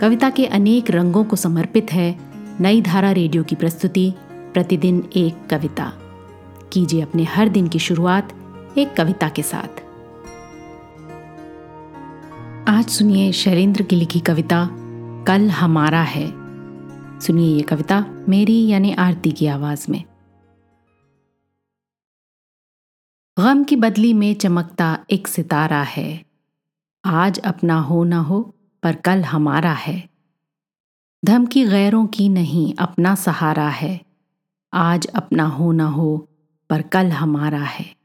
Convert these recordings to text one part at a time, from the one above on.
कविता के अनेक रंगों को समर्पित है नई धारा रेडियो की प्रस्तुति, प्रतिदिन एक कविता। कीजिए अपने हर दिन की शुरुआत एक कविता के साथ। आज सुनिए शैलेंद्र की लिखी कविता, कल हमारा है। सुनिए ये कविता मेरी यानी आरती की आवाज़ में। गम की बदली में चमकता एक सितारा है। आज अपना हो ना हो पर कल हमारा है। धमकी गैरों की नहीं, अपना सहारा है। आज अपना हो ना हो, पर कल हमारा है।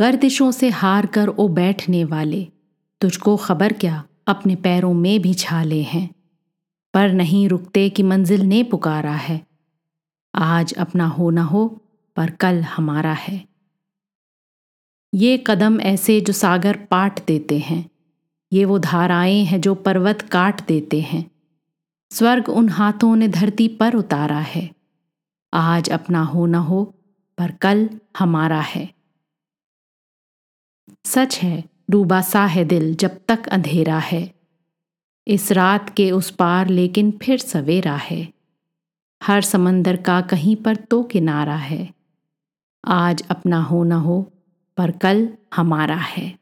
गर्दिशों से हार कर ओ बैठने वाले, तुझको खबर क्या, अपने पैरों में भी छाले हैं। पर नहीं रुकते कि मंजिल ने पुकारा है। आज अपना हो ना हो, पर कल हमारा है। ये कदम ऐसे जो सागर पाट देते हैं। ये वो धाराएँ हैं जो पर्वत काट देते हैं। स्वर्ग उन हाथों ने धरती पर उतारा है। आज अपना हो न हो, पर कल हमारा है। सच है, डूबा सा है दिल जब तक अंधेरा है। इस रात के उस पार लेकिन फिर सवेरा है। हर समंदर का कहीं पर तो किनारा है। आज अपना हो न हो, पर कल हमारा है।